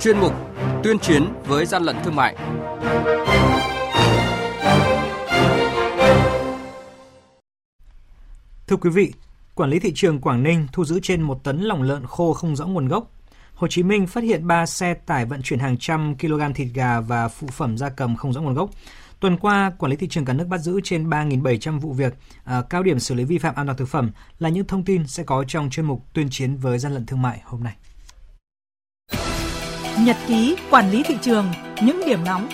chuyên mục Tuyên chiến với gian lận thương mại. Thưa quý vị, Quản lý thị trường Quảng Ninh thu giữ trên một tấn lòng lợn khô không rõ nguồn gốc. Hồ Chí Minh phát hiện 3 xe tải vận chuyển hàng trăm kg thịt gà và phụ phẩm gia cầm không rõ nguồn gốc. Tuần qua, quản lý thị trường cả nước bắt giữ trên 3.700 vụ việc, à, cao điểm xử lý vi phạm an toàn thực phẩm là những thông tin sẽ có trong chuyên mục tuyên chiến với gian lận thương mại hôm nay. Nhật ký quản lý thị trường, những điểm nóng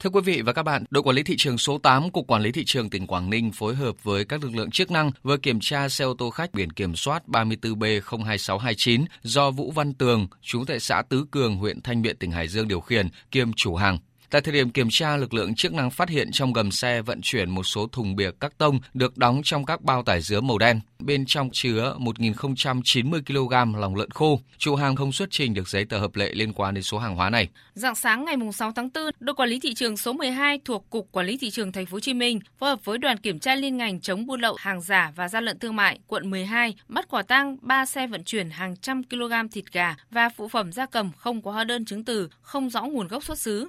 Thưa quý vị và các bạn, đội quản lý thị trường số 8 cục Quản lý thị trường tỉnh Quảng Ninh phối hợp với các lực lượng chức năng vừa kiểm tra xe ô tô khách biển kiểm soát 34B02629 do Vũ Văn Tường, chú tại xã Tứ Cường, huyện Thanh Miện, tỉnh Hải Dương điều khiển, kiêm chủ hàng. Tại thời điểm kiểm tra, lực lượng chức năng phát hiện trong gầm xe vận chuyển một số thùng bìa các tông được đóng trong các bao tải dứa màu đen. Bên trong chứa 1.090 kg lòng lợn khô. Chủ hàng không xuất trình được giấy tờ hợp lệ liên quan đến số hàng hóa này. Dạng sáng ngày 6 tháng 4, đội quản lý thị trường số 12 thuộc Cục Quản lý thị trường Thành phố Hồ Chí Minh phối hợp với đoàn kiểm tra liên ngành chống buôn lậu, hàng giả và gian lận thương mại quận 12 bắt quả tang 3 xe vận chuyển hàng trăm kg thịt gà và phụ phẩm gia cầm không có hóa đơn chứng từ, không rõ nguồn gốc xuất xứ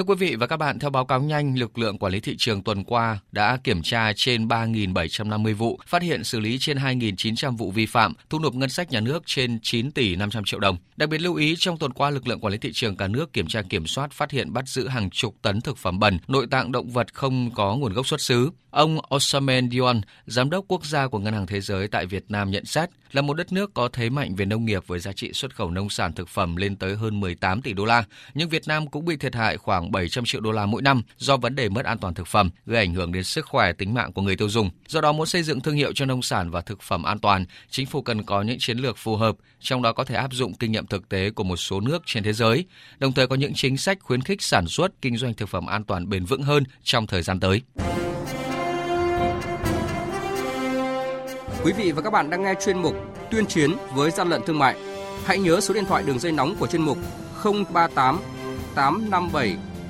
Thưa quý vị và các bạn, theo báo cáo nhanh, lực lượng quản lý thị trường tuần qua đã kiểm tra trên 3.750 vụ, phát hiện xử lý trên 2.900 vụ vi phạm, thu nộp ngân sách nhà nước trên 9 tỷ 500 triệu đồng. Đặc biệt lưu ý, trong tuần qua, lực lượng quản lý thị trường cả nước kiểm tra kiểm soát phát hiện bắt giữ hàng chục tấn thực phẩm bẩn, nội tạng động vật không có nguồn gốc xuất xứ. Ông Osamen Dion, giám đốc quốc gia của Ngân hàng Thế giới tại Việt Nam nhận xét, là một đất nước có thế mạnh về nông nghiệp với giá trị xuất khẩu nông sản thực phẩm lên tới hơn 18 tỷ đô la, nhưng Việt Nam cũng bị thiệt hại khoảng khoảng 700 triệu đô la mỗi năm do vấn đề mất an toàn thực phẩm, gây ảnh hưởng đến sức khỏe tính mạng của người tiêu dùng. Do đó muốn xây dựng thương hiệu cho nông sản và thực phẩm an toàn, chính phủ cần có những chiến lược phù hợp, trong đó có thể áp dụng kinh nghiệm thực tế của một số nước trên thế giới, đồng thời có những chính sách khuyến khích sản xuất, kinh doanh thực phẩm an toàn bền vững hơn trong thời gian tới. Quý vị và các bạn đang nghe chuyên mục Tuyên chiến với gian lận thương mại. Hãy nhớ số điện thoại đường dây nóng của chuyên mục 038 857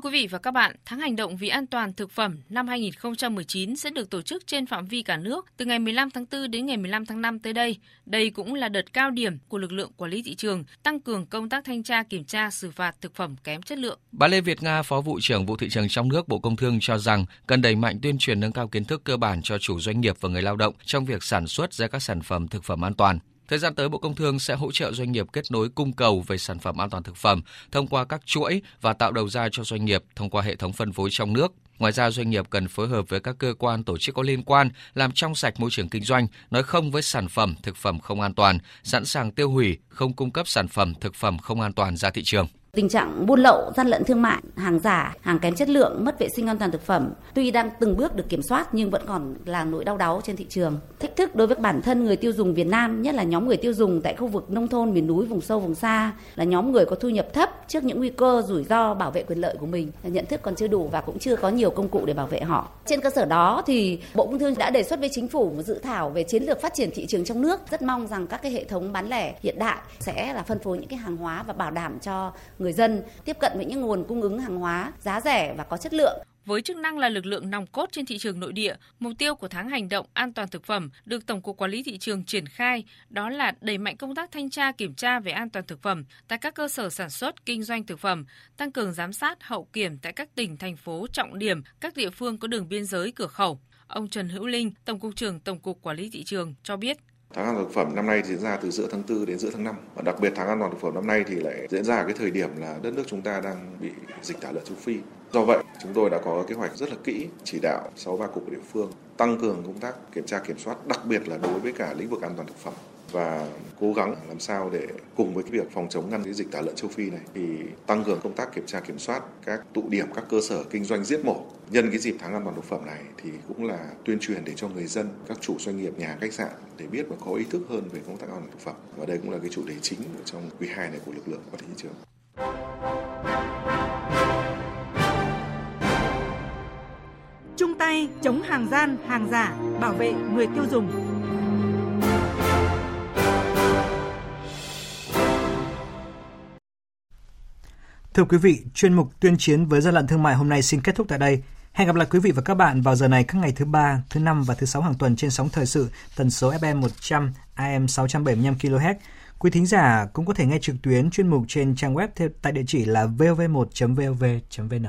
Thưa quý vị và các bạn, tháng hành động vì an toàn thực phẩm năm 2019 sẽ được tổ chức trên phạm vi cả nước từ ngày 15 tháng 4 đến ngày 15 tháng 5 tới đây. Đây cũng là đợt cao điểm của lực lượng quản lý thị trường, tăng cường công tác thanh tra kiểm tra xử phạt thực phẩm kém chất lượng. Bà Lê Việt Nga, Phó vụ trưởng vụ thị trường trong nước Bộ Công Thương cho rằng cần đẩy mạnh tuyên truyền nâng cao kiến thức cơ bản cho chủ doanh nghiệp và người lao động trong việc sản xuất ra các sản phẩm thực phẩm an toàn. Thời gian tới, Bộ Công Thương sẽ hỗ trợ doanh nghiệp kết nối cung cầu về sản phẩm an toàn thực phẩm thông qua các chuỗi và tạo đầu ra cho doanh nghiệp thông qua hệ thống phân phối trong nước. Ngoài ra, doanh nghiệp cần phối hợp với các cơ quan tổ chức có liên quan làm trong sạch môi trường kinh doanh, nói không với sản phẩm thực phẩm không an toàn, sẵn sàng tiêu hủy, không cung cấp sản phẩm thực phẩm không an toàn ra thị trường. Tình trạng buôn lậu, gian lận thương mại, hàng giả, hàng kém chất lượng, mất vệ sinh an toàn thực phẩm tuy đang từng bước được kiểm soát nhưng vẫn còn là nỗi đau đáu trên thị trường. Thách thức đối với bản thân người tiêu dùng Việt Nam, nhất là nhóm người tiêu dùng tại khu vực nông thôn, miền núi, vùng sâu, vùng xa, là nhóm người có thu nhập thấp trước những nguy cơ rủi ro bảo vệ quyền lợi của mình. Nhận thức còn chưa đủ và cũng chưa có nhiều công cụ để bảo vệ họ. Trên cơ sở đó thì Bộ Công Thương đã đề xuất với chính phủ một dự thảo về chiến lược phát triển thị trường trong nước. Rất mong rằng các cái hệ thống bán lẻ hiện đại sẽ là phân phối những cái hàng hóa và bảo đảm cho người dân tiếp cận với những nguồn cung ứng hàng hóa giá rẻ và có chất lượng. Với chức năng là lực lượng nòng cốt trên thị trường nội địa, mục tiêu của tháng hành động an toàn thực phẩm được Tổng cục Quản lý thị trường triển khai đó là đẩy mạnh công tác thanh tra kiểm tra về an toàn thực phẩm tại các cơ sở sản xuất kinh doanh thực phẩm, tăng cường giám sát hậu kiểm tại các tỉnh thành phố trọng điểm, các địa phương có đường biên giới cửa khẩu. Ông Trần Hữu Linh, Tổng cục trưởng Tổng cục Quản lý thị trường cho biết Tháng an toàn thực phẩm năm nay diễn ra từ giữa tháng 4 đến giữa tháng 5 và đặc biệt tháng an toàn thực phẩm năm nay thì lại diễn ra cái thời điểm là đất nước chúng ta đang bị dịch tả lợn châu Phi. Do vậy, chúng tôi đã có kế hoạch rất là kỹ chỉ đạo 63 cục địa phương tăng cường công tác kiểm tra kiểm soát đặc biệt là đối với cả lĩnh vực an toàn thực phẩm và cố gắng làm sao để cùng với cái việc phòng chống ngăn cái dịch tả lợn châu Phi này thì tăng cường công tác kiểm tra kiểm soát các tụ điểm các cơ sở kinh doanh giết mổ nhân cái dịp tháng an toàn thực phẩm này thì cũng là tuyên truyền để cho người dân các chủ doanh nghiệp nhà khách sạn để biết và có ý thức hơn về công tác an toàn thực phẩm và đây cũng là cái chủ đề chính trong quý 2 này của lực lượng quản lý thị trường. chung tay chống hàng gian, hàng giả, bảo vệ người tiêu dùng. Thưa quý vị, chuyên mục tuyên chiến với gian lận thương mại hôm nay xin kết thúc tại đây. Hẹn gặp lại quý vị và các bạn vào giờ này các ngày thứ ba, thứ năm và thứ sáu hàng tuần trên sóng thời sự tần số FM 100 AM 675 kHz. Quý thính giả cũng có thể nghe trực tuyến chuyên mục trên trang web tại địa chỉ là vov1.vov.vn.